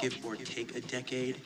give or take a decade?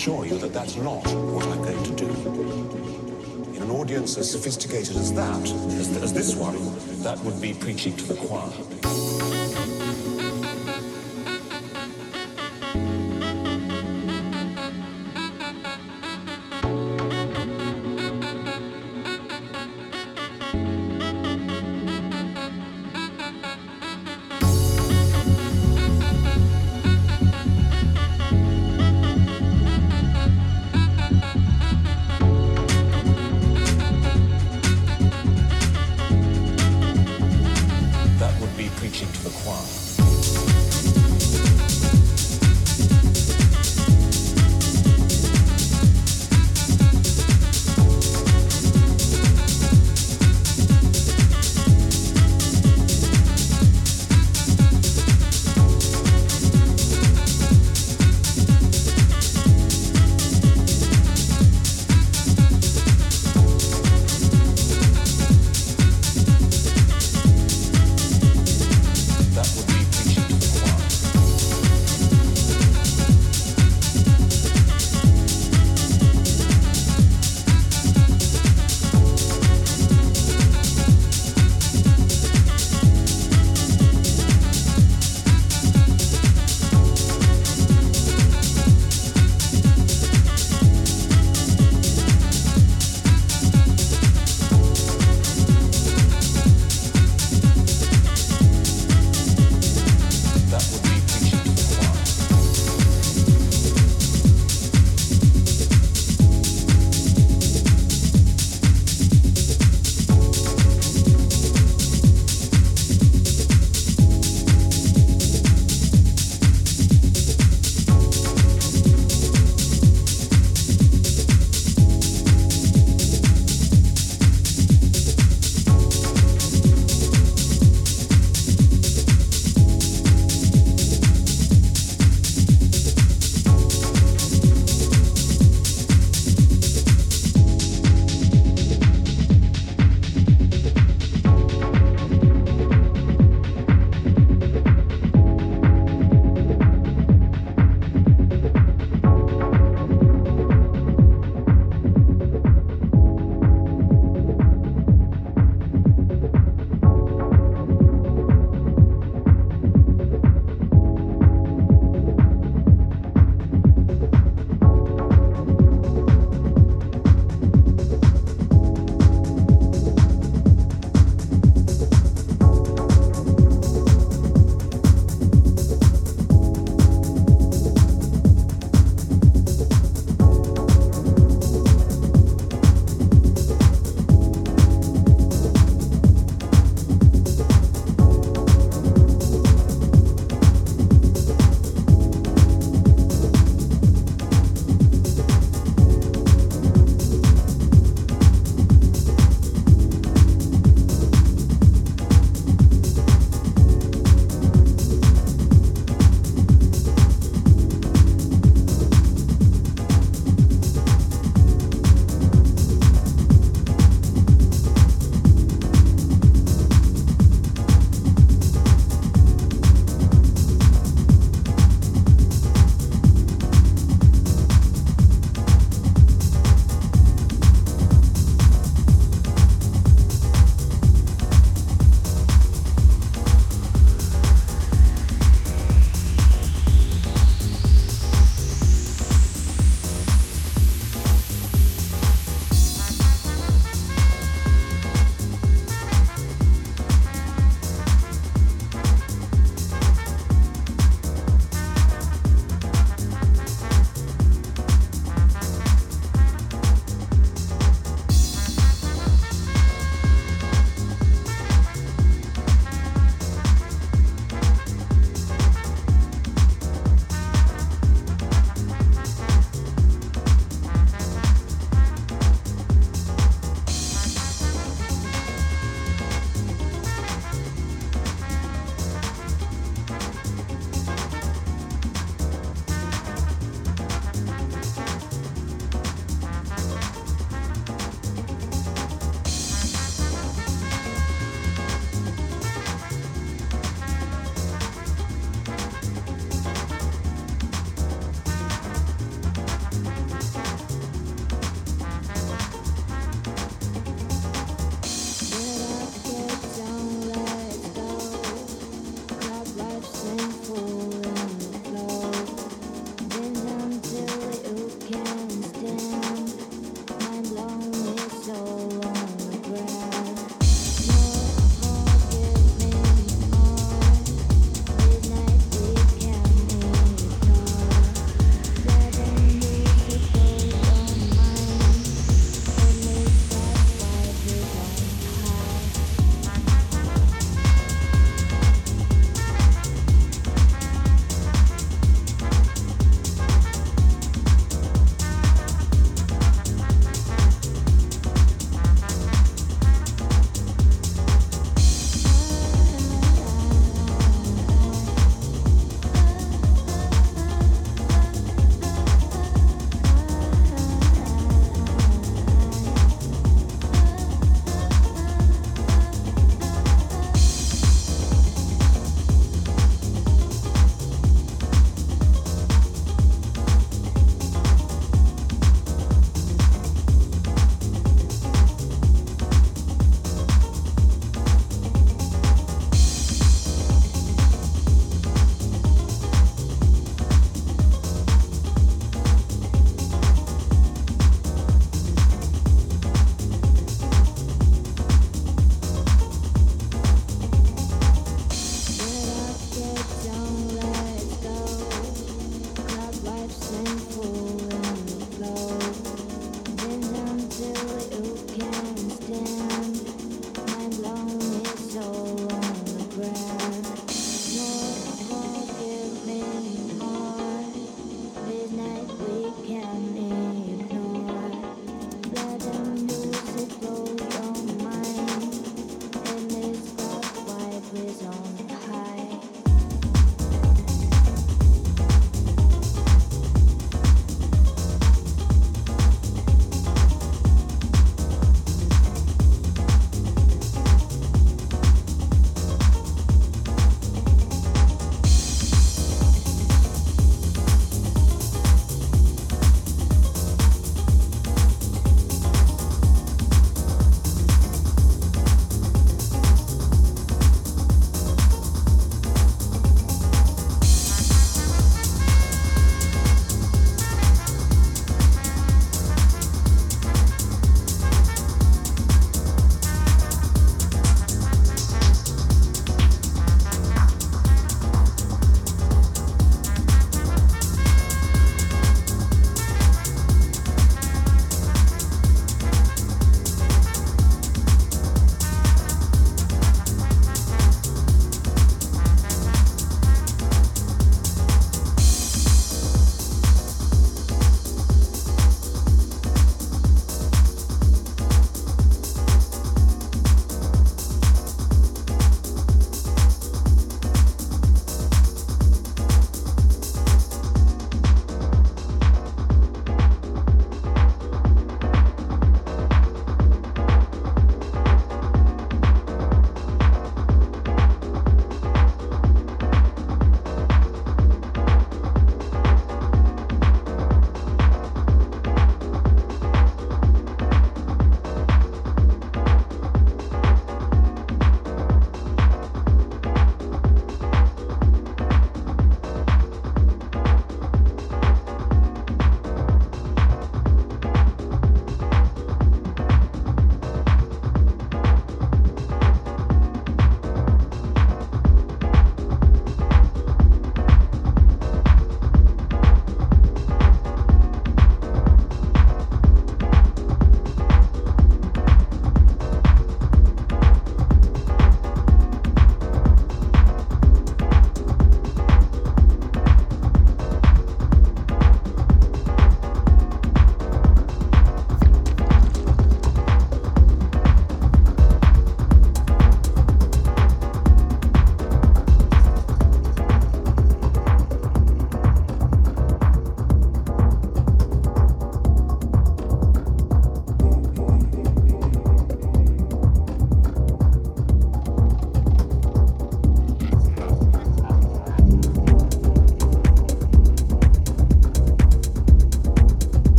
Reassure you that